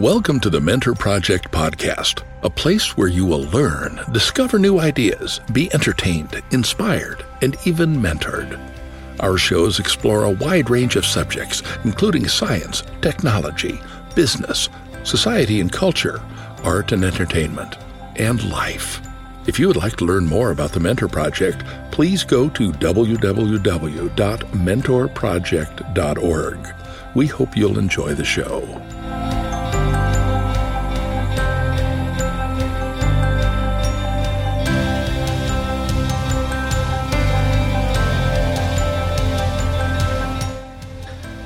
Welcome to the Mentor Project Podcast, a place where you will learn, discover new ideas, be entertained, inspired, and even mentored. Our shows explore a wide range of subjects, including science, technology, business, society and culture, art and entertainment, and life. If you would like to learn more about the Mentor Project, please go to www.mentorproject.org. We hope you'll enjoy the show.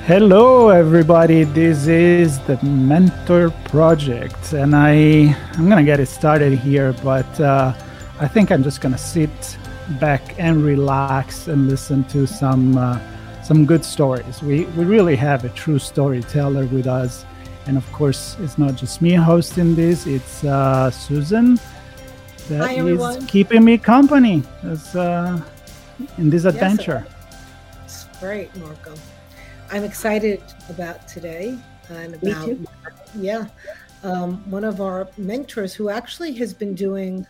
Hello, everybody. This is the Mentor Project, and I I'm gonna get it started here, but uh, I think I'm just gonna sit back and relax and listen to some uh, some good stories. We we really have a true storyteller with us, and of course, it's not just me hosting this; it's uh, Susan that Hi, is keeping me company as, uh, in this adventure. Yes, it's great, Marco. I'm excited about today and about yeah, um, one of our mentors who actually has been doing,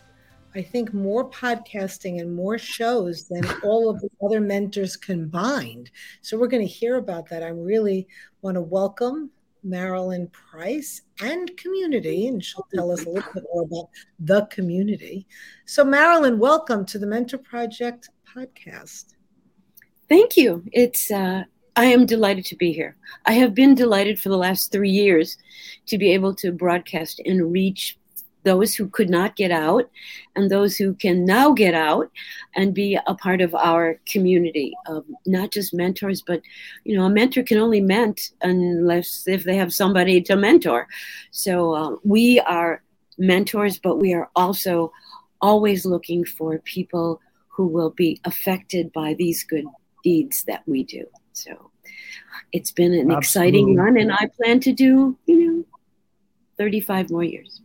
I think, more podcasting and more shows than all of the other mentors combined. So we're going to hear about that. I really want to welcome Marilyn Price and community, and she'll tell us a little bit more about the community. So, Marilyn, welcome to the Mentor Project podcast. Thank you. It's uh, I am delighted to be here. I have been delighted for the last three years to be able to broadcast and reach those who could not get out and those who can now get out and be a part of our community of not just mentors but you know a mentor can only ment unless if they have somebody to mentor so uh, we are mentors but we are also always looking for people who will be affected by these good deeds that we do so it's been an Absolutely. exciting run, and I plan to do, you know, 35 more years.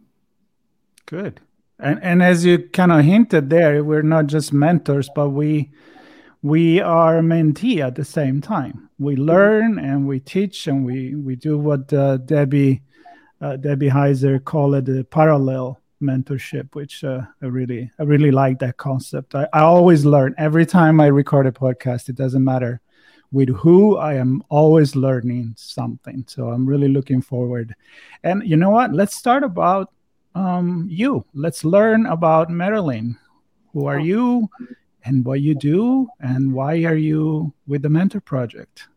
Good. And, and as you kind of hinted there, we're not just mentors, but we we are mentee at the same time. We mm-hmm. learn and we teach and we we do what uh, Debbie uh, Debbie Heiser called it the parallel mentorship, which uh, I really I really like that concept. I, I always learn every time I record a podcast. It doesn't matter with who I am always learning something. So I'm really looking forward. And you know what? Let's start about um, you. Let's learn about Marilyn. Who are you and what you do and why are you with the Mentor Project?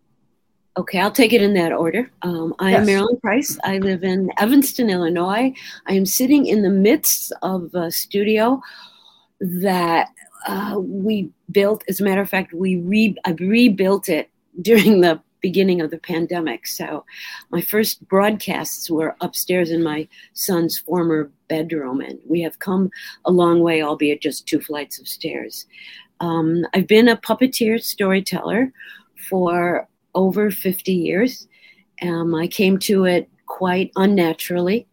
Okay, I'll take it in that order. Um, I yes. am Marilyn Price. I live in Evanston, Illinois. I am sitting in the midst of a studio that uh, we built. As a matter of fact, we re- I rebuilt it during the beginning of the pandemic. So my first broadcasts were upstairs in my son's former bedroom, and we have come a long way, albeit just two flights of stairs. Um, I've been a puppeteer storyteller for over 50 years. Um, I came to it quite unnaturally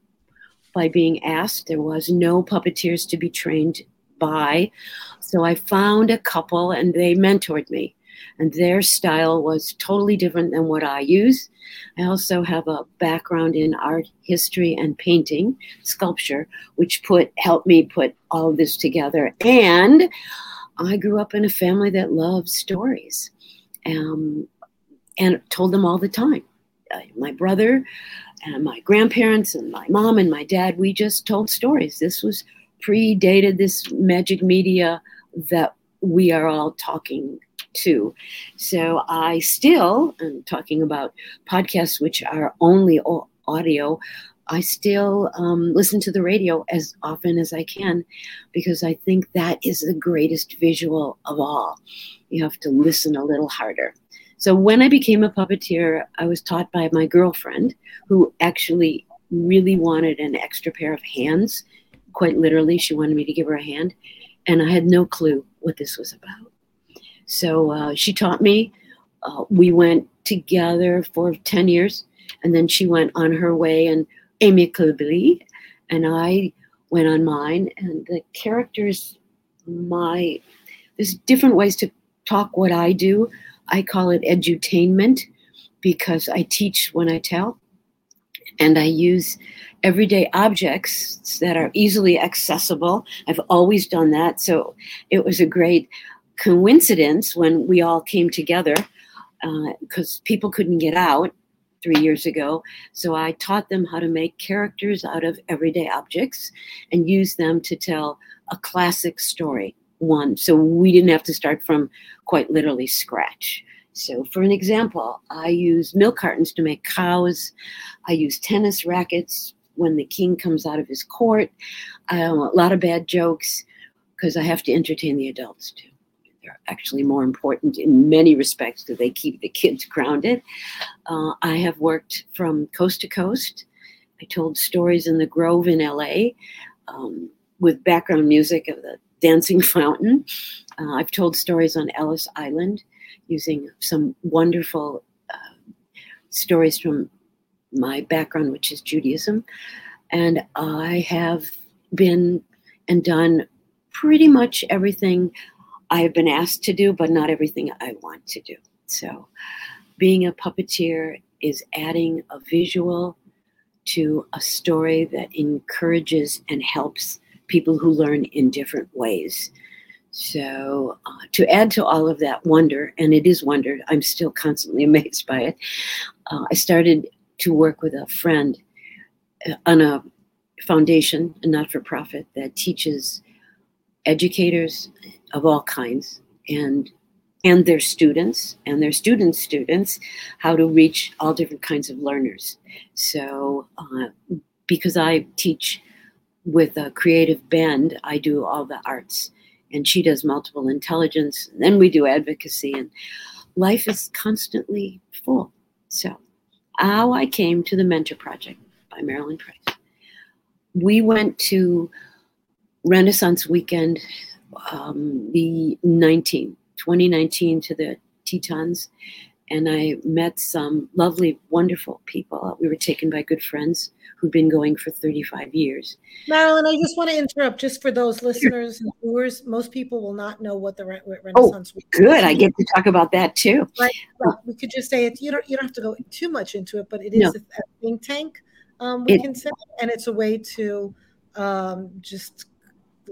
by being asked. There was no puppeteers to be trained by. So I found a couple and they mentored me. And their style was totally different than what I use. I also have a background in art history and painting, sculpture, which put helped me put all this together. And I grew up in a family that loved stories um, and told them all the time. Uh, my brother and my grandparents and my mom and my dad, we just told stories. This was predated this magic media that we are all talking to. So I still, am talking about podcasts which are only audio, I still um, listen to the radio as often as I can because I think that is the greatest visual of all. You have to listen a little harder. So when I became a puppeteer, I was taught by my girlfriend who actually really wanted an extra pair of hands quite literally, she wanted me to give her a hand, and I had no clue what this was about. So uh, she taught me. Uh, we went together for 10 years, and then she went on her way and amicably, and I went on mine. And the characters, my, there's different ways to talk what I do. I call it edutainment because I teach when I tell and I use everyday objects that are easily accessible. I've always done that. So it was a great coincidence when we all came together because uh, people couldn't get out three years ago. So I taught them how to make characters out of everyday objects and use them to tell a classic story. One, so we didn't have to start from quite literally scratch. So, for an example, I use milk cartons to make cows. I use tennis rackets when the king comes out of his court. Um, a lot of bad jokes because I have to entertain the adults too. They're actually more important in many respects because they keep the kids grounded. Uh, I have worked from coast to coast. I told stories in the Grove in LA um, with background music of the Dancing Fountain. Uh, I've told stories on Ellis Island using some wonderful uh, stories from my background, which is Judaism. And I have been and done pretty much everything I have been asked to do, but not everything I want to do. So, being a puppeteer is adding a visual to a story that encourages and helps people who learn in different ways. So, uh, to add to all of that wonder, and it is wonder, I'm still constantly amazed by it. Uh, I started to work with a friend uh, on a foundation, a not for profit, that teaches educators of all kinds and and their students and their students' students how to reach all different kinds of learners. So, uh, because I teach with a creative bend, I do all the arts and she does multiple intelligence. And then we do advocacy, and life is constantly full. So, how I came to the Mentor Project by Marilyn Price. We went to Renaissance Weekend, um, the 19, 2019 to the Tetons, and I met some lovely, wonderful people. We were taken by good friends who've been going for 35 years. Marilyn, I just want to interrupt just for those listeners and viewers. Most people will not know what the Re- Renaissance. Oh, good. I get to talk about that too. Right. Well, we could just say it. You don't. You don't have to go too much into it, but it is no. a think tank. Um, we it, can say, and it's a way to um, just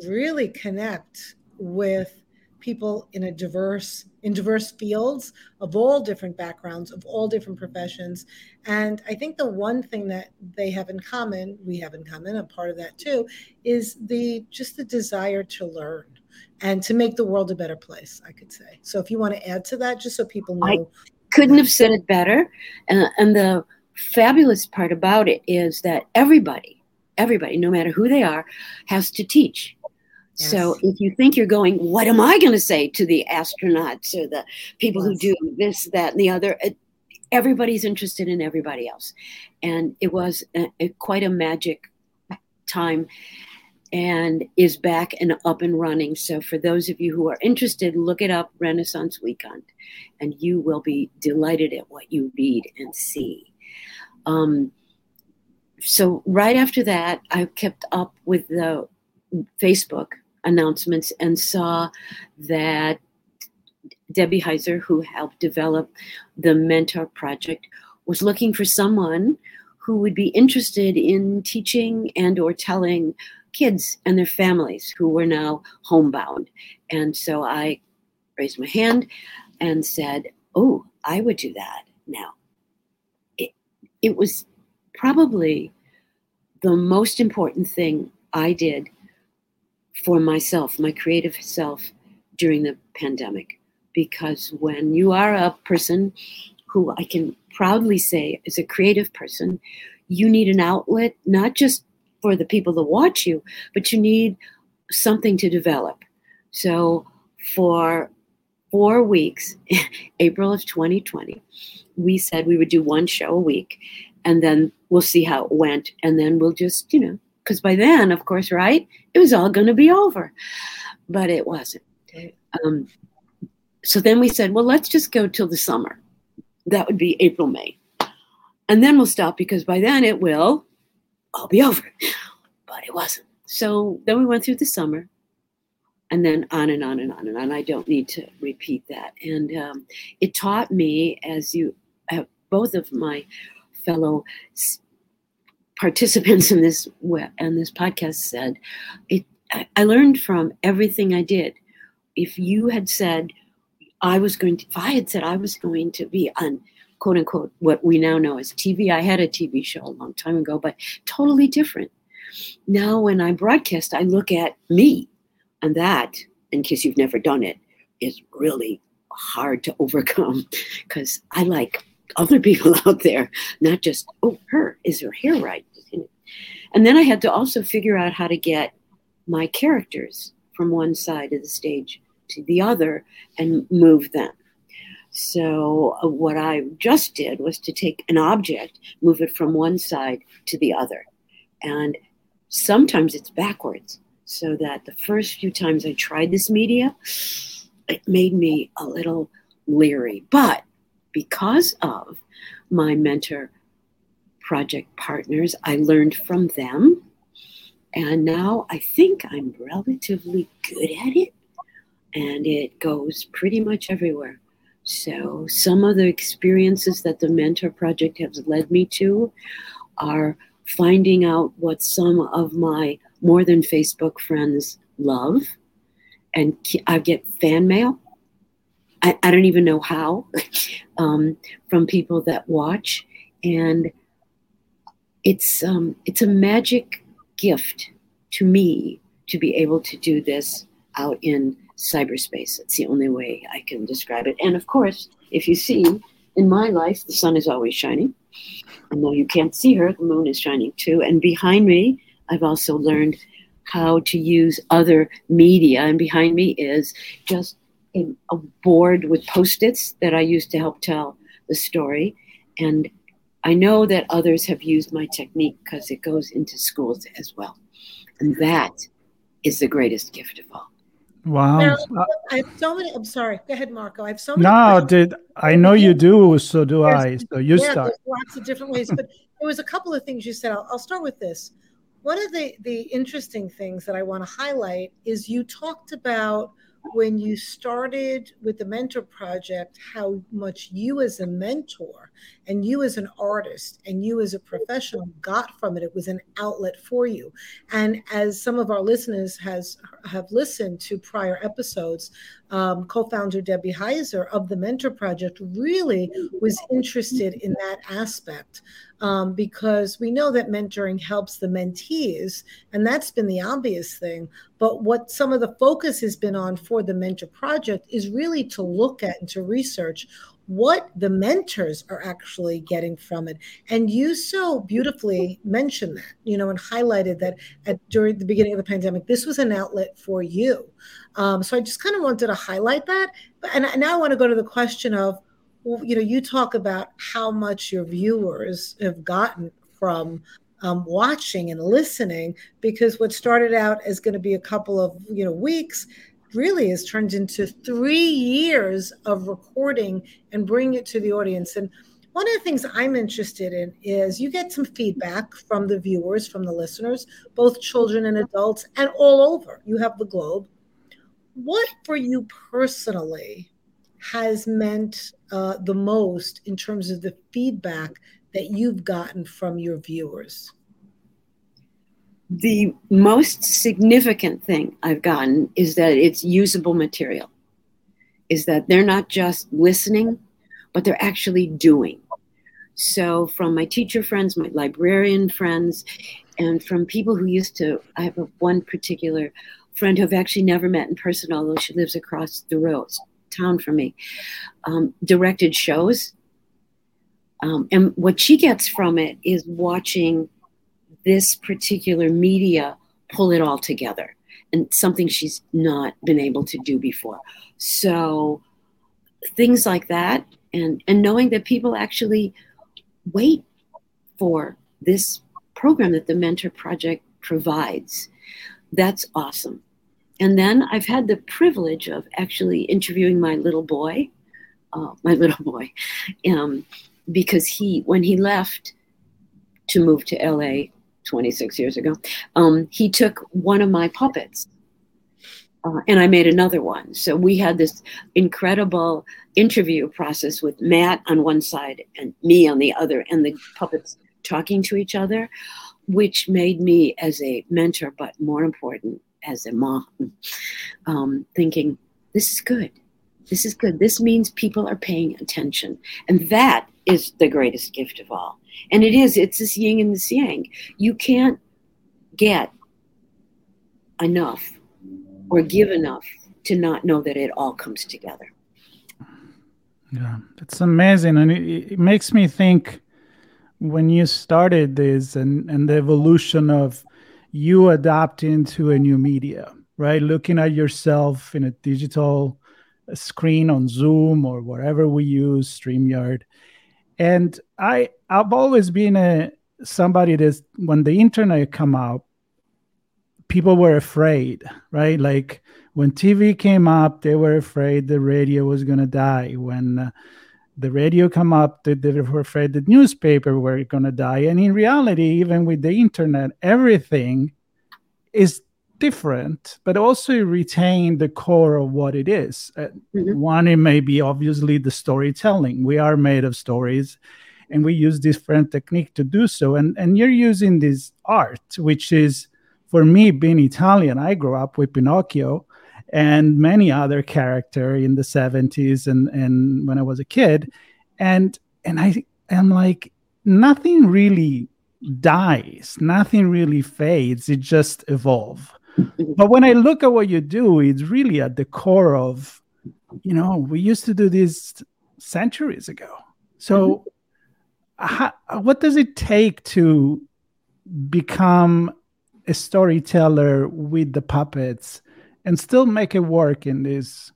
really connect with people in a diverse in diverse fields of all different backgrounds of all different professions. And i think the one thing that they have in common we have in common a part of that too is the just the desire to learn and to make the world a better place i could say. So if you want to add to that just so people know. i couldn't have said it better. And, and the fabulous part about it is that everybody everybody no matter who they are has to teach so if you think you're going, what am I going to say to the astronauts or the people yes. who do this, that, and the other? Everybody's interested in everybody else. And it was a, a, quite a magic time and is back and up and running. So for those of you who are interested, look it up Renaissance Weekend and you will be delighted at what you read and see. Um, so right after that, I kept up with the Facebook announcements and saw that Debbie Heiser, who helped develop the Mentor Project, was looking for someone who would be interested in teaching and or telling kids and their families who were now homebound. And so I raised my hand and said, "Oh, I would do that now." It, it was probably the most important thing I did for myself, my creative self during the pandemic. Because when you are a person who I can proudly say is a creative person, you need an outlet, not just for the people that watch you, but you need something to develop. So for four weeks, April of 2020, we said we would do one show a week and then we'll see how it went. And then we'll just, you know, because by then, of course, right, it was all going to be over. But it wasn't. Um, so then we said, well, let's just go till the summer. That would be April, May. And then we'll stop because by then it will all be over. But it wasn't. So then we went through the summer and then on and on and on and on. I don't need to repeat that. And um, it taught me, as you have both of my fellow participants in this and this podcast said, it. I learned from everything I did. If you had said I was going to, if I had said I was going to be on quote unquote what we now know as TV, I had a TV show a long time ago, but totally different. Now, when I broadcast, I look at me, and that, in case you've never done it, is really hard to overcome because I like other people out there, not just, oh, her, is her hair right? And then I had to also figure out how to get my characters from one side of the stage to the other and move them. So, uh, what I just did was to take an object, move it from one side to the other. And sometimes it's backwards, so that the first few times I tried this media, it made me a little leery. But because of my mentor project partners, I learned from them. And now I think I'm relatively good at it. And it goes pretty much everywhere. So, some of the experiences that the Mentor Project has led me to are finding out what some of my more than Facebook friends love. And I get fan mail. I, I don't even know how um, from people that watch. And it's um, it's a magic gift to me to be able to do this out in cyberspace. It's the only way I can describe it. And of course, if you see in my life, the sun is always shining. And though you can't see her, the moon is shining too. And behind me, I've also learned how to use other media. And behind me is just a, a board with post its that I use to help tell the story. And I know that others have used my technique because it goes into schools as well. And that is the greatest gift of all. Wow. Now, uh, I have so many. I'm sorry. Go ahead, Marco. I have so many. No, did I know you do? So do there's, I. So you yeah, start. lots of different ways, but there was a couple of things you said. I'll, I'll start with this. One of the the interesting things that I want to highlight is you talked about when you started with the mentor project how much you as a mentor and you as an artist and you as a professional got from it. It was an outlet for you. And as some of our listeners has have listened to prior episodes um, co-founder debbie heiser of the mentor project really was interested in that aspect um, because we know that mentoring helps the mentees, and that's been the obvious thing. But what some of the focus has been on for the mentor project is really to look at and to research what the mentors are actually getting from it. And you so beautifully mentioned that, you know, and highlighted that at, during the beginning of the pandemic, this was an outlet for you. Um, so I just kind of wanted to highlight that. And now I want to go to the question of you know, you talk about how much your viewers have gotten from um, watching and listening, because what started out as going to be a couple of you know weeks really has turned into three years of recording and bringing it to the audience. And one of the things I'm interested in is you get some feedback from the viewers, from the listeners, both children and adults, and all over. You have the globe. What for you personally has meant uh, the most in terms of the feedback that you've gotten from your viewers? The most significant thing I've gotten is that it's usable material, is that they're not just listening, but they're actually doing. So, from my teacher friends, my librarian friends, and from people who used to, I have one particular friend who I've actually never met in person, although she lives across the road, town for me, um, directed shows. Um, and what she gets from it is watching this particular media pull it all together and something she's not been able to do before. So things like that and and knowing that people actually wait for this program that the mentor project provides. That's awesome. And then I've had the privilege of actually interviewing my little boy, uh, my little boy, um, because he, when he left to move to LA 26 years ago, um, he took one of my puppets uh, and I made another one. So we had this incredible interview process with Matt on one side and me on the other, and the puppets talking to each other, which made me as a mentor, but more important, as a mom, um, thinking, this is good. This is good. This means people are paying attention. And that is the greatest gift of all. And it is, it's this yin and this yang. You can't get enough or give enough to not know that it all comes together. Yeah, it's amazing. And it, it makes me think when you started this and, and the evolution of you adapting into a new media, right? Looking at yourself in a digital screen on Zoom or whatever we use, StreamYard. And I I've always been a somebody that when the internet come out, people were afraid, right? Like when TV came up, they were afraid the radio was to die. When uh, the radio come up, they, they were afraid the newspaper were going to die. And in reality, even with the internet, everything is different, but also retain the core of what it is. Uh, mm-hmm. One, it may be obviously the storytelling. We are made of stories, and we use different technique to do so. And and you're using this art, which is for me, being Italian, I grew up with Pinocchio and many other character in the 70s and, and when I was a kid. And and I am like, nothing really dies, nothing really fades, it just evolve. but when I look at what you do, it's really at the core of, you know, we used to do this centuries ago. So mm-hmm. how, what does it take to become a storyteller with the puppets and still make it work in this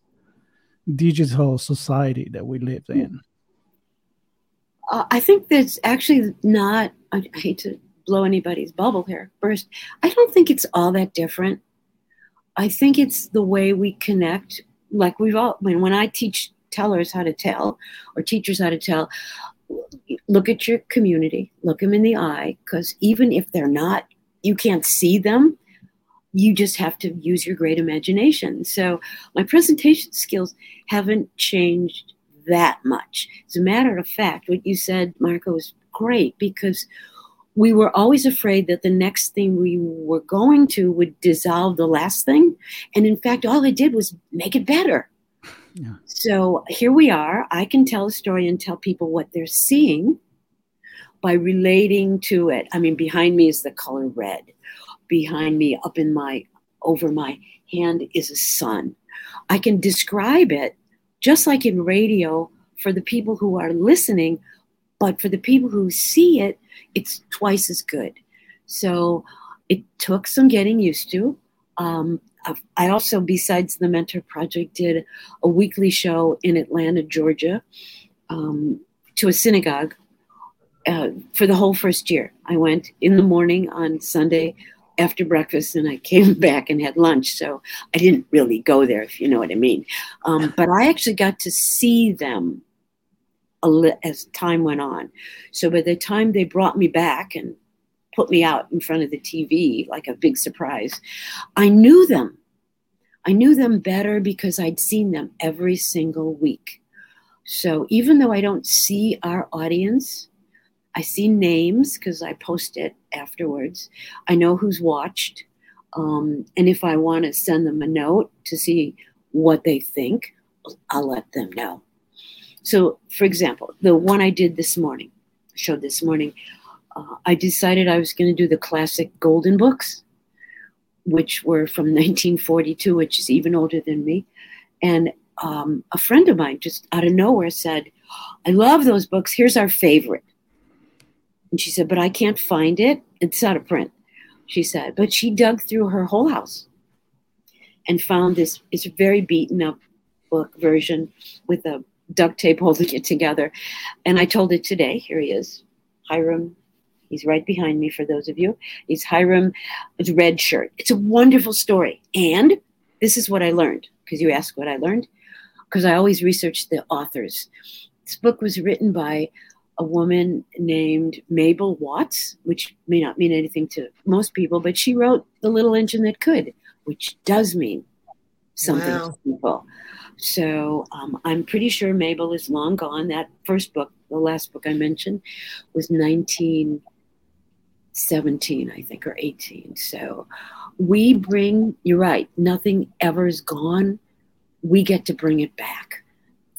digital society that we live in? Uh, I think that's actually not, I, hate to blow anybody's bubble here first. I don't think it's all that different. I think it's the way we connect. Like we've all, when, when I teach tellers how to tell or teachers how to tell, look at your community, look them in the eye, because even if they're not you can't see them you just have to use your great imagination so my presentation skills haven't changed that much as a matter of fact what you said marco was great because we were always afraid that the next thing we were going to would dissolve the last thing and in fact all it did was make it better yeah. so here we are i can tell a story and tell people what they're seeing by relating to it. I mean, behind me is the color red. Behind me, up in my, over my hand is a sun. I can describe it just like in radio for the people who are listening, but for the people who see it, it's twice as good. So it took some getting used to. Um, I also, besides the Mentor Project, did a weekly show in Atlanta, Georgia, um, to a synagogue uh, for the whole first year. I went in the morning on Sunday after breakfast and I came back and had lunch. So I didn't really go there, if you know what I mean. Um, but I actually got to see them li- as time went on. So by the time they brought me back and put me out in front of the TV like a big surprise, I knew them. I knew them better because I'd seen them every single week. So even though I don't see our audience, I see names because I post it afterwards. I know who's watched. Um, and if I want to send them a note to see what they think, I'll let them know. So, for example, the one I did this morning, showed this morning, uh, I decided I was going to do the classic golden books, which were from 1942, which is even older than me. And um, a friend of mine just out of nowhere said, I love those books. Here's our favorite. And she said, But I can't find it. It's out of print. She said, But she dug through her whole house and found this. It's a very beaten up book version with a duct tape holding it together. And I told it today. Here he is, Hiram He's right behind me for those of you. He's Hiram Red Shirt. It's a wonderful story. And this is what I learned because you asked what I learned. Because I always research the authors. This book was written by a woman named Mabel Watts, which may not mean anything to most people, but she wrote The Little Engine That Could, which does mean something wow. to people. So um, I'm pretty sure Mabel is long gone. That first book, the last book I mentioned, was 1917, I think, or 18. So we bring, you're right, nothing ever is gone. We get to bring it back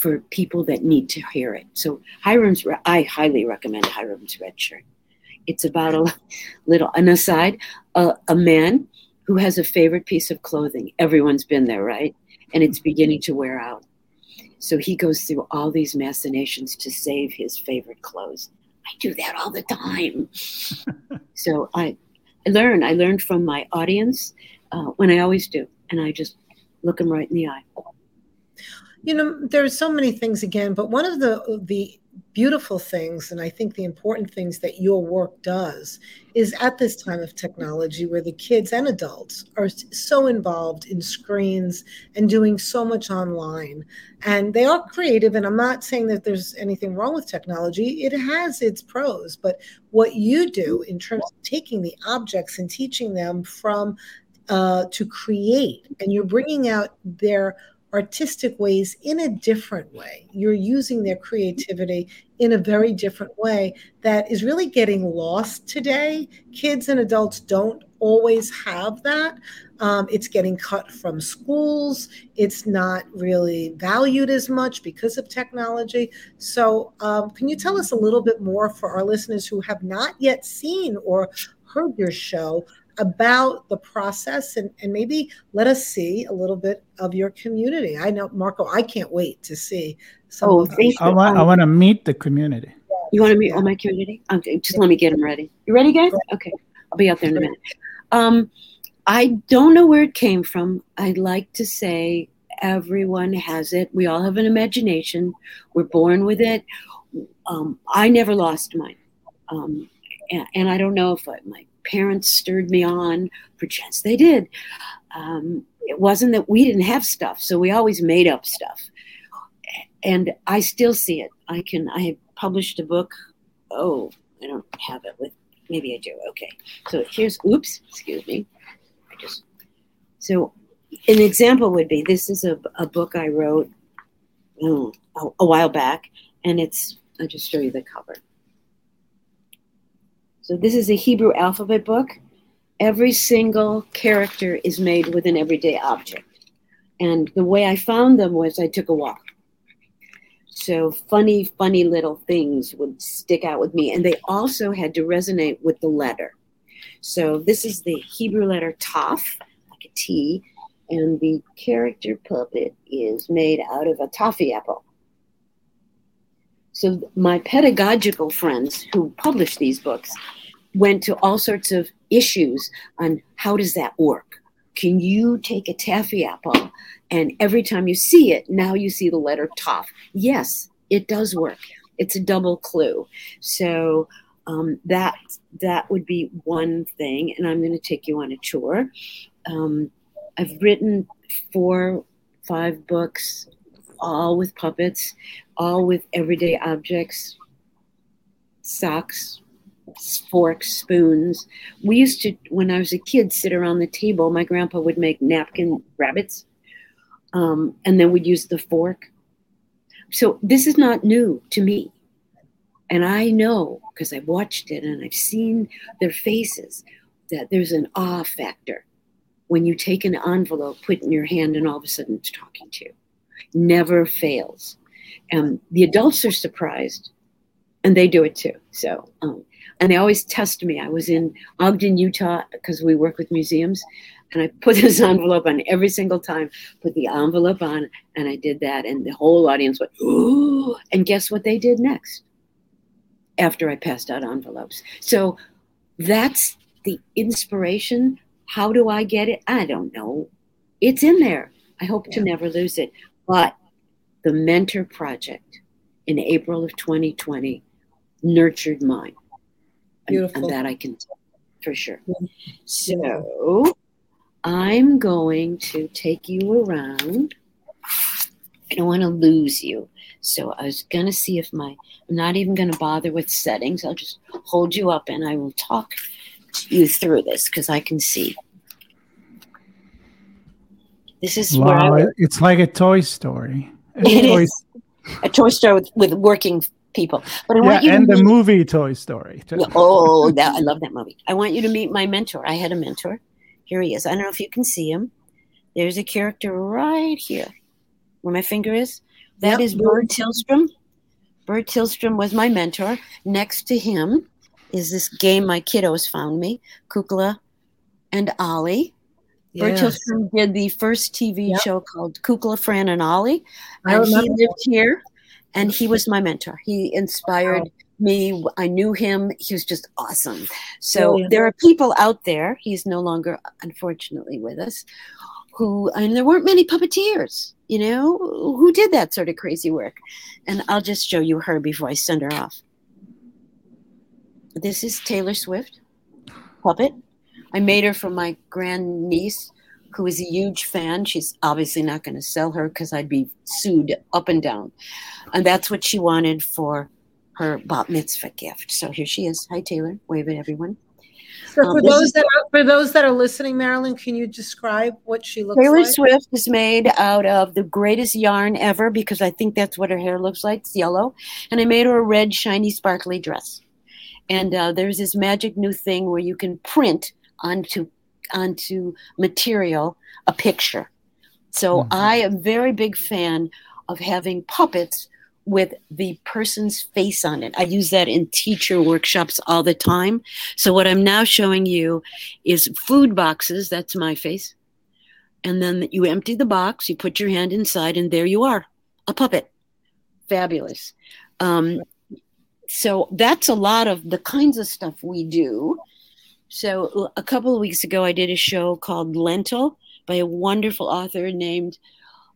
for people that need to hear it. So Hiram's, I highly recommend Hiram's Red Shirt. It's about a little, an aside, a, a man who has a favorite piece of clothing. Everyone's been there, right? And it's beginning to wear out. So he goes through all these machinations to save his favorite clothes. I do that all the time. so I, I learn. I learned from my audience uh, when I always do, and I just look them right in the eye you know there's so many things again but one of the the beautiful things and i think the important things that your work does is at this time of technology where the kids and adults are so involved in screens and doing so much online. And they are creative and i'm not saying that there's anything wrong with technology. It has its pros but what you do in terms of taking the objects and teaching them from uh, to create and you're bringing out their artistic ways in a different way. You're using their creativity in a very different way that is really getting lost today. Kids and adults don't always have that. Um, it's getting cut from schools. It's not really valued as much because of technology. So, um, can you tell us a little bit more for our listeners who have not yet seen or heard your show about the process and, and maybe let us see a little bit of your community. I know, Marco, I can't wait to see some oh, of those. I want, I want to meet the community. You want to meet all my community? Okay, just let me get them ready. You ready, guys? Okay, I'll be out there in a minute. Um, I don't know where it came from. I'd like to say everyone has it. We all have an imagination. We're born with it. Um, I never lost mine. Um, and, and, I don't know if I, my parents stirred me on. Perchance they did. Um, it wasn't that we didn't have stuff, so we always made up stuff. And I still see it. I can. I have published a book. Oh, I don't have it with. Maybe I do. Okay. So here's. Oops. Excuse me. I just. So, an example would be this is a, a book I wrote oh, a, a while back, and it's. I'll just show you the cover. So this is a Hebrew alphabet book. Every single character is made with an everyday object. And the way I found them was I took a walk. So funny, funny little things would stick out with me. And they also had to resonate with the letter. So this is the Hebrew letter Taf, like a T, and the character puppet is made out of a toffee apple. So my pedagogical friends who published these books went to all sorts of issues on how does that work? Can you take a taffy apple and every time you see it, now you see the letter Taf? Yes, it does work. It's a double clue. So um, that that would be one thing, and I'm going to take you on a tour. Um, I've written four, five books all with puppets, all with everyday objects, socks, forks, spoons. We used to, when I was a kid, sit around the table. My grandpa would make napkin rabbits, um, and then we'd use the fork. So this is not new to me. And I know because I've watched it and I've seen their faces that there's an awe factor when you take an envelope, put in your hand, and all of a sudden it's talking to you never fails. And the adults are surprised, and they do it too. So, um, and they always test me. I was in Ogden, Utah, because we work with museums, and I put this envelope on every single time. Put the envelope on, and I did that, and the whole audience went, "Ooh!" And guess what they did next? After I passed out envelopes, so that's the inspiration. How do I get it? I don't know. It's in there. I hope yeah. to never lose it. But the Mentor Project in April of 2020 nurtured mine. Beautiful. And, and that I can tell for sure. So I'm going to take you around. I don't want to lose you. So I was going to see if my, I'm not even going to bother with settings. I'll just hold you up and I will talk you through this because I can see. This is wow, where I, it's like a Toy Story. A It toy, is. a toy store with, with working people. But I yeah, want you and to the meet- movie Toy Story. too. Oh, that, I love that movie. I want you to meet my mentor. I had a mentor. Here he is. I don't know if you can see him. There's a character right here where my finger is. That Yep. is Burr Tillstrom. Burr Tillstrom was my mentor. Next to him is this game my kiddos found me, Kukla and Ollie. Yes. Tillstrom did the first TV Yep. show called Kukla, Fran, and Ollie. I And he lived here and he was my mentor. He inspired me. I knew him. He was just awesome. So Brilliant. there are people out there, he's no longer, unfortunately, with us, who, and there weren't many puppeteers, you know, who did that sort of crazy work. And I'll just show you her before I send her off. This is Taylor Swift, puppet. I made her for my grandniece, who is a huge fan. She's obviously not going to sell her because I'd be sued up and down. And that's what she wanted for her bat mitzvah gift. So here she is. Hi, Taylor. Wave at everyone. So Um, for this those that are, for those that are listening, Marilyn, can you describe what she looks Taylor like? Taylor Swift is made out of the greatest yarn ever because I think that's what her hair looks like. It's yellow. And I made her a red, shiny, sparkly dress. And uh, there's this magic new thing where you can print onto onto material a picture. So Mhm. I am very big fan of having puppets with the person's face on it. I use that in teacher workshops all the time. So what I'm now showing you is food boxes. That's my face and then you empty the box you put your hand inside and there you are a puppet fabulous um, so that's a lot of the kinds of stuff we do so a couple of weeks ago i did a show called lentil by a wonderful author named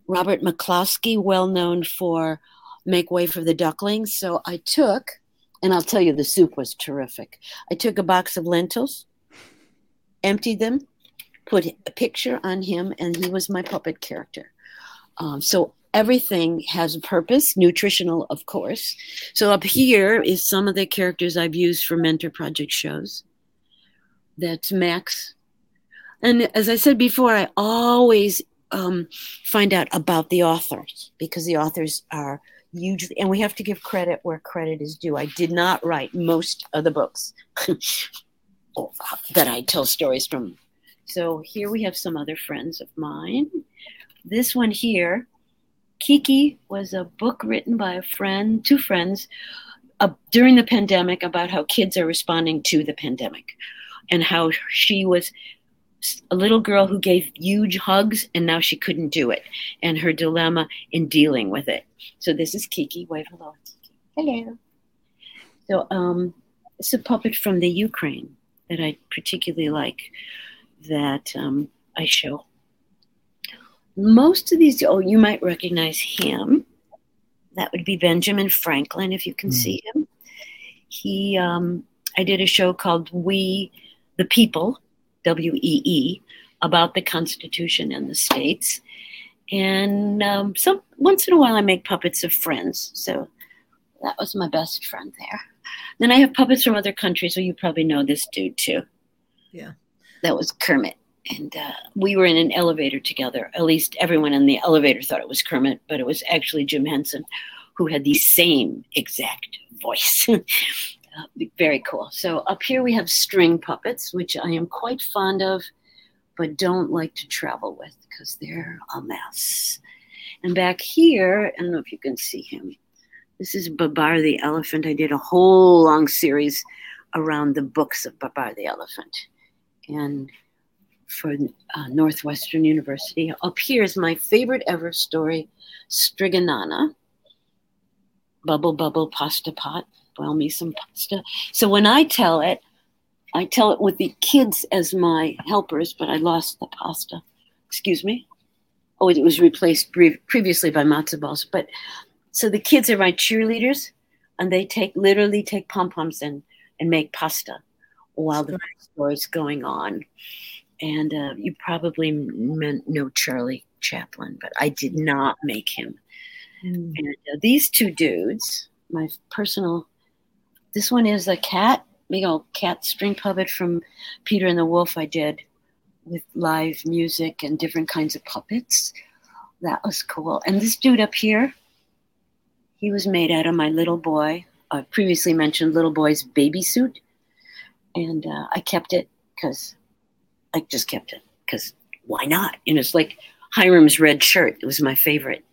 robert mccloskey well known for make way for the ducklings so i took and i'll tell you the soup was terrific i took a box of lentils emptied them put a picture on him, and he was my puppet character. Um, so everything has a purpose, nutritional, of course. So up here is some of the characters I've used for Mentor Project shows. That's Max. And as I said before, I always um, find out about the authors because the authors are usually, and we have to give credit where credit is due. I did not write most of the books that I tell stories from so here we have some other friends of mine. This one here, Kiki, was a book written by a friend, two friends, uh, during the pandemic about how kids are responding to the pandemic and how she was a little girl who gave huge hugs and now she couldn't do it and her dilemma in dealing with it. So this is Kiki. Wave hello. Hello. So um, it's a puppet from the Ukraine that I particularly like that um, I show. Most of these, oh, you might recognize him. That would be Benjamin Franklin, if you can Mm. see him. He, um, I did a show called We the People, W E E, about the Constitution and the states. And um, some once in a while, I make puppets of friends. So that was my best friend there. Then I have puppets from other countries. So you probably know this dude too. Yeah. That was Kermit. And uh, we were in an elevator together. At least everyone in the elevator thought it was Kermit, but it was actually Jim Henson who had the same exact voice. very cool. So up here we have string puppets, which I am quite fond of, but don't like to travel with because they're a mess. And back here, I don't know if you can see him. This is Babar the elephant. I did a whole long series around the books of Babar the elephant. And for uh, Northwestern University. Up here is my favorite ever story, Strega Nona. Bubble, bubble, pasta pot. Boil me some pasta. So when I tell it, I tell it with the kids as my helpers, but I lost the pasta. Excuse me. Oh, it was replaced pre- previously by matzo balls. But so the kids are my cheerleaders, and they take literally take pom poms and and make pasta while the story's going on. And uh, you probably meant no Charlie Chaplin, but I did not make him. Mm. And uh, these two dudes, my personal, this one is a cat, big old cat string puppet from Peter and the Wolf. I did with live music and different kinds of puppets. That was cool. And this dude up here, he was made out of my little boy, I previously mentioned little boy's baby suit. And uh, I kept it because I just kept it because why not? And it's like Hiram's red shirt. It was my favorite.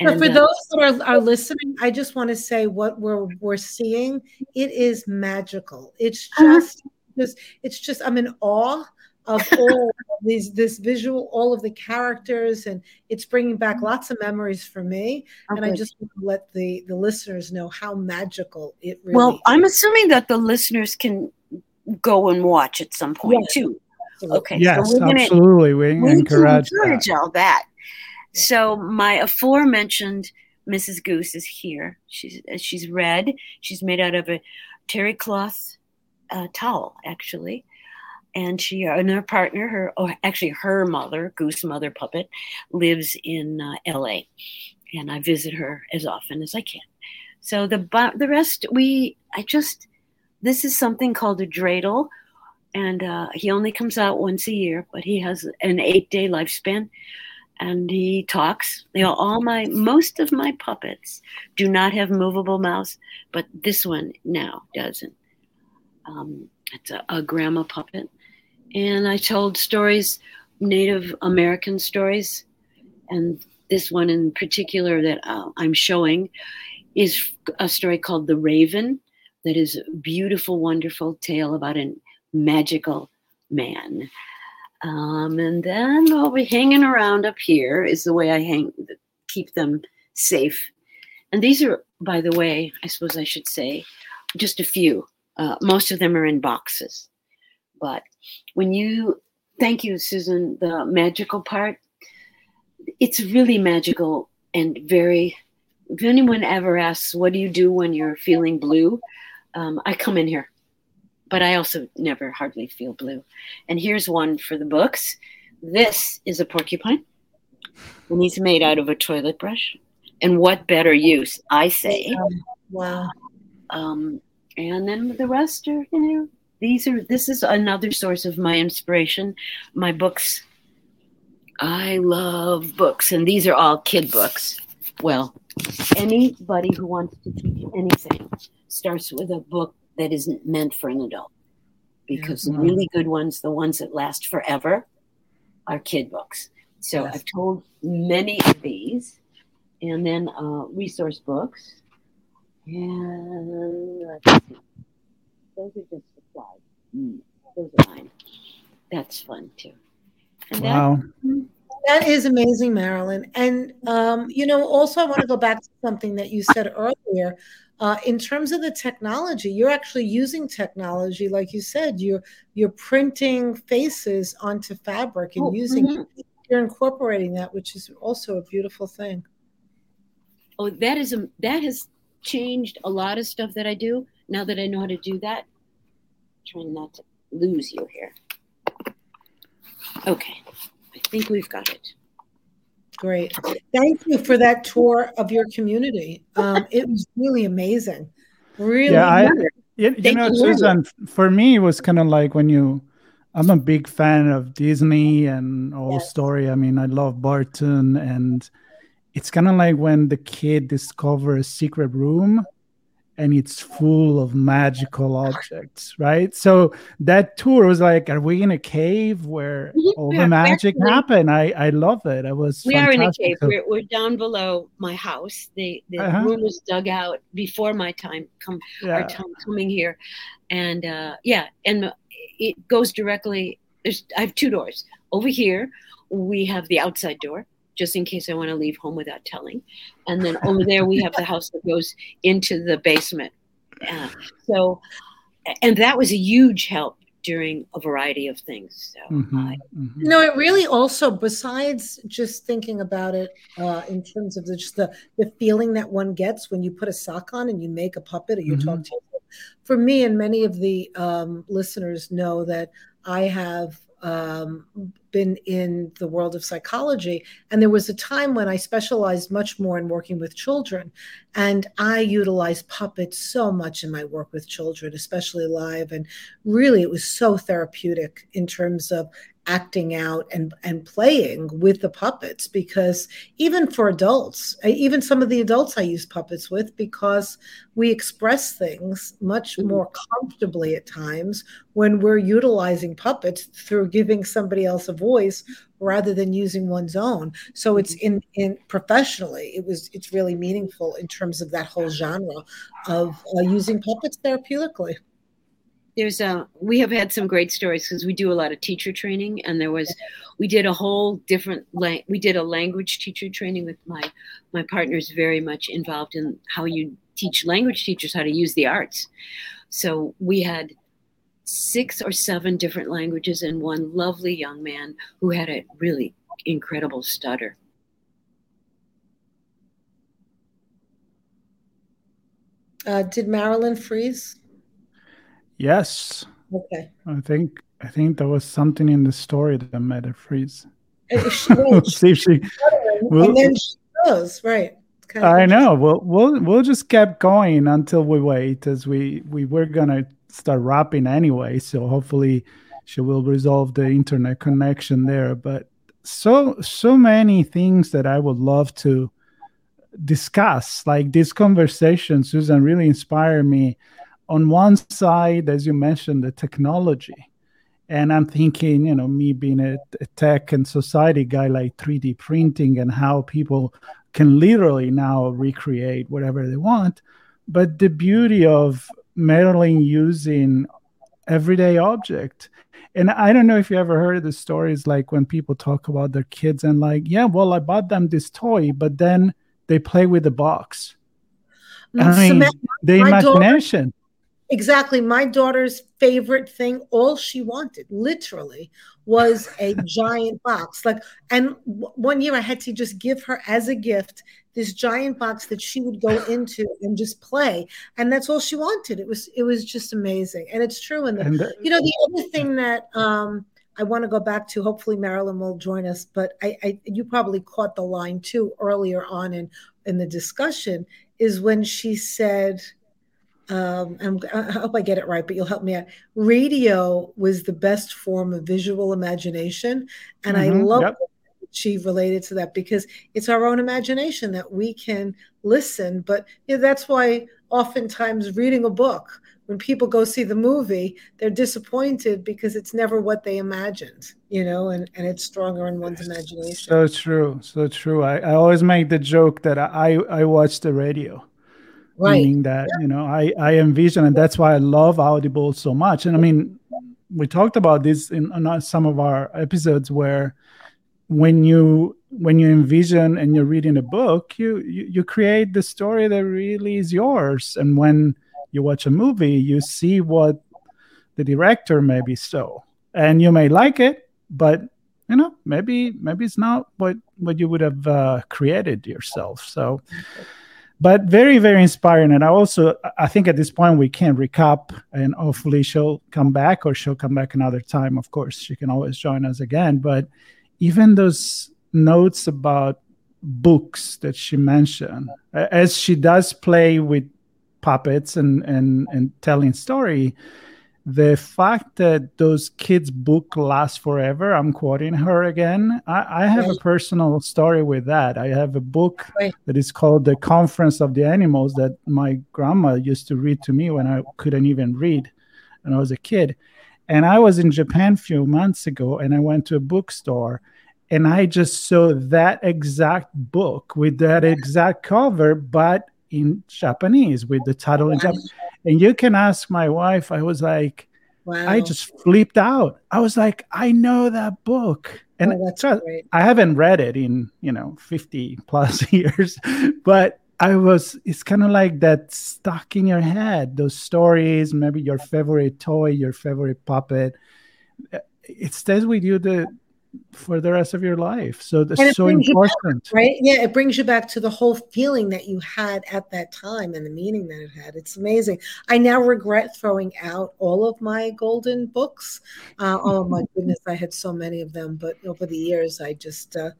And, for uh, those that are, are listening, I just want to say what we're we're seeing. It is magical. It's uh-huh. just, just it's just I'm in awe of all of these this visual all of the characters and it's bringing back mm-hmm. lots of memories for me okay. and i just want to let the the listeners know how magical it really well is. i'm assuming that the listeners can go and watch at some point yes. too okay yes so gonna, absolutely we, we encourage, encourage all that so my aforementioned mrs goose is here she's she's red she's made out of a terry cloth uh, towel actually and she and her partner, her or actually her mother, Goose Mother Puppet, lives in uh, L.A. and I visit her as often as I can. So the the rest we I just this is something called a dreidel, and uh, he only comes out once a year, but he has an eight day lifespan. And he talks. You know, all my most of my puppets do not have movable mouths, but this one now doesn't. Um, it's a, a grandma puppet and I told stories, Native American stories, and this one in particular that uh, I'm showing is a story called The Raven, that is a beautiful, wonderful tale about a magical man. Um, and then I'll be hanging around up here is the way I hang, keep them safe. And these are, by the way, I suppose I should say, just a few. Uh, most of them are in boxes. But when you, thank you, Susan, the magical part, it's really magical and very, if anyone ever asks, what do you do when you're feeling blue? Um, I come in here, but I also never hardly feel blue. And here's one for the books. This is a porcupine, and he's made out of a toilet brush. And what better use, I say. Wow. Um, and then the rest are, you know, these are this is another source of my inspiration my books i love books and these are all kid books well anybody who wants to teach anything starts with a book that isn't meant for an adult because the really good ones the ones that last forever are kid books so yes. i've told many of these and then uh, resource books and let's see. those are just Mm, those are mine. That's fun too. And wow. That, that is amazing, Marilyn. And, um, you know, also I want to go back to something that you said earlier. Uh, in terms of the technology, you're actually using technology, like you said, you're you're printing faces onto fabric and oh, using mm-hmm. you're incorporating that, which is also a beautiful thing. Oh, that is a that has changed a lot of stuff that I do now that I know how to do that trying not to lose you here. Okay, I think we've got it. Great. Thank you for that tour of your community. Um, it was really amazing. Really. Yeah, I, you, you know, Susan, for me, it was kind of like when you, I'm a big fan of Disney and all yes. story. I mean, I love Burton and it's kind of like when the kid discovers a secret room and it's full of magical objects, right? So that tour was like, are we in a cave where all the magic happened? I I love it. I was we fantastic. are in a cave. We're, we're down below my house. The the uh-huh. room was dug out before my time come yeah. our time coming here, and uh, yeah, and it goes directly. There's I have two doors over here. We have the outside door just in case I want to leave home without telling. And then over there, we have the house that goes into the basement. Uh, so, and that was a huge help during a variety of things. So, mm-hmm, I, mm-hmm. no, it really also, besides just thinking about it uh, in terms of the, just the, the feeling that one gets when you put a sock on and you make a puppet or you mm-hmm. talk to For me, and many of the um, listeners know that I have um, been in the world of psychology. And there was a time when I specialized much more in working with children. And I utilized puppets so much in my work with children, especially live. And really, it was so therapeutic in terms of acting out and and playing with the puppets because even for adults even some of the adults i use puppets with because we express things much mm-hmm. more comfortably at times when we're utilizing puppets through giving somebody else a voice rather than using one's own so it's mm-hmm. in in professionally it was it's really meaningful in terms of that whole genre of uh, using puppets therapeutically there's a we have had some great stories because we do a lot of teacher training and there was we did a whole different we did a language teacher training with my my partners very much involved in how you teach language teachers how to use the arts. So we had six or seven different languages and one lovely young man who had a really incredible stutter. Uh, did marilyn freeze Yes. Okay. I think I think there was something in the story that made her freeze. Uh, we'll see if she. We'll, and then she goes right. Kind of I know. We'll we'll we'll just keep going until we wait, as we we were gonna start wrapping anyway. So hopefully, she will resolve the internet connection there. But so so many things that I would love to discuss. Like this conversation, Susan, really inspired me on one side, as you mentioned, the technology. And I'm thinking, you know, me being a, a, tech and society guy, like 3D printing and how people can literally now recreate whatever they want. But the beauty of Marilyn using everyday object. And I don't know if you ever heard the stories like when people talk about their kids and like, yeah, well, I bought them this toy, but then they play with the box. I mean, the imagination. Exactly. My daughter's favorite thing, all she wanted, literally, was a giant box. Like, and w- one year I had to just give her as a gift this giant box that she would go into and just play, and that's all she wanted. It was, it was just amazing, and it's true. And, the, and the, you know, the other thing that um, I want to go back to, hopefully Marilyn will join us, but I, I, you probably caught the line too earlier on in in the discussion, is when she said um, i hope I get it right, but you'll help me out. Radio was the best form of visual imagination, and mm-hmm, I love yep. she related to that because it's our own imagination that we can listen. But you know, that's why oftentimes reading a book, when people go see the movie, they're disappointed because it's never what they imagined, you know, and, and it's stronger in one's imagination. So true, so true. I, I always make the joke that I I watch the radio right. meaning that yeah. you know I I envision, and that's why I love Audible so much. And I mean, we talked about this in, in some of our episodes where when you when you envision and you're reading a book, you, you you create the story that really is yours, and when you watch a movie, you see what the director maybe saw, and you may like it, but you know maybe maybe it's not what what you would have uh, created yourself. So but very very inspiring. And i also i think at this point we can recap and hopefully she'll come back or she'll come back another time. Of course she can always join us again but even those notes about books that she mentioned as she does play with puppets and and and telling story the fact that those kids book last forever i'm quoting her again i, I have right. a personal story with that i have a book right. that is called the conference of the animals that my grandma used to read to me when i couldn't even read when i was a kid and i was in japan a few months ago and i went to a bookstore and i just saw that exact book with that exact cover but in Japanese with the title in Japanese. And you can ask my wife, I was like, wow. I just flipped out. I was like, I know that book. And oh. I haven't read it in, you know, 50 plus years, but I was, it's kind of like that stuck in your head, those stories, maybe your favorite toy, your favorite puppet. It stays with you the for the rest of your life. So that's so important, back, right? Yeah, it brings you back to the whole feeling that you had at that time and the meaning that it had. It's amazing. I now regret throwing out all of my golden books. Uh, oh my goodness, I had so many of them, but over the years, I just uh,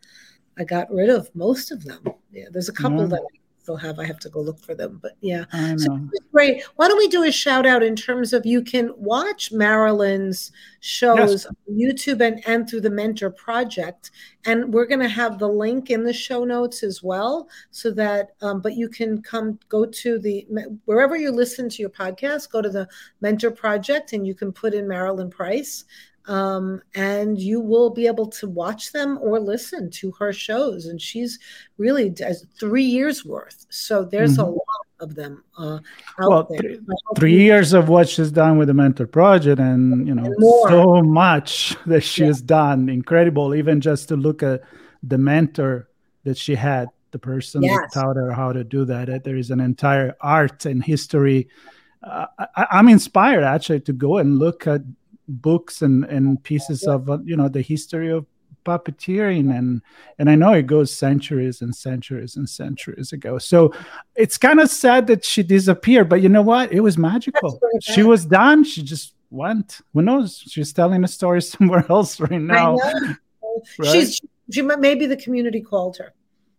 I got rid of most of them. Yeah, there's a couple yeah. that I still have. I have to go look for them. But yeah, so great. Why don't we do a shout out in terms of you can watch Marilyn's shows yes. on YouTube and, and through the Mentor Project. And we're going to have the link in the show notes as well. So that, um, but you can come go to the, wherever you listen to your podcast, go to the Mentor Project and you can put in Marilyn Price um, and you will be able to watch them or listen to her shows. And she's really does three years worth. So there's mm-hmm. a lot of them uh, well, th- three years of what she's done with the Mentor Project, and you know and so much that she yeah. has done. Incredible, even just to look at the mentor that she had, the person yes. that taught her how to do that. There is an entire art and history. Uh, I, I'm inspired actually to go and look at books and and pieces of uh, you know the history of puppeteering and and I know it goes centuries and centuries and centuries ago. So it's kind of sad that she disappeared, but you know what? It was magical. She was done. She just went. Who knows? She's telling a story somewhere else right now. Right? She's she maybe the community called her.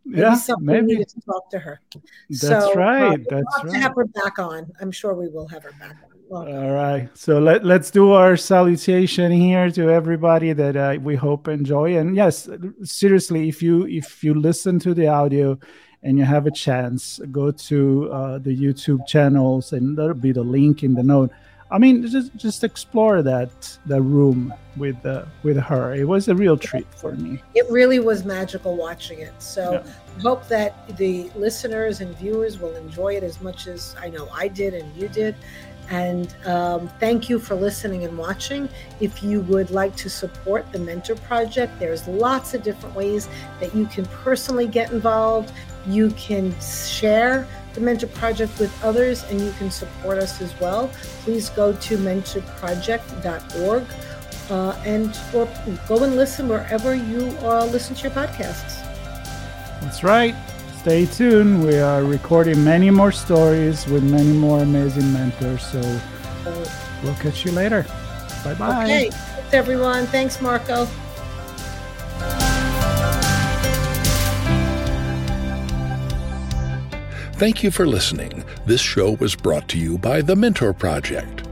Maybe yeah, maybe needed to talk to her. That's so, right. Uh, That's right. To have her back on. I'm sure we will have her back on. All right. So let, let's do our salutation here to everybody that uh, we hope enjoy. And yes, seriously, if you if you listen to the audio and you have a chance, go to uh, the YouTube channels and there'll be the link in the note. I mean, just just explore that that room with uh, with her. It was a real treat for me. It really was magical watching it. So yeah. hope that the listeners and viewers will enjoy it as much as I know I did and you did. And um, thank you for listening and watching. If you would like to support the Mentor Project, there's lots of different ways that you can personally get involved. You can share the Mentor Project with others and you can support us as well. Please go to mentorproject.org uh, and or go and listen wherever you uh, listen to your podcasts. That's right stay tuned. We are recording many more stories with many more amazing mentors. So we'll catch you later. Bye bye. Okay. Thanks, everyone. Thanks, Marco. Thank you for listening. This show was brought to you by The Mentor Project.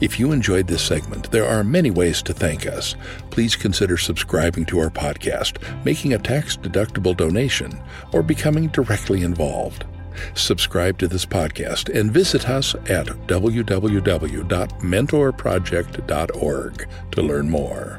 If you enjoyed this segment, there are many ways to thank us. Please consider subscribing to our podcast, making a tax deductible donation, or becoming directly involved. Subscribe to this podcast and visit us at www.mentorproject.org to learn more.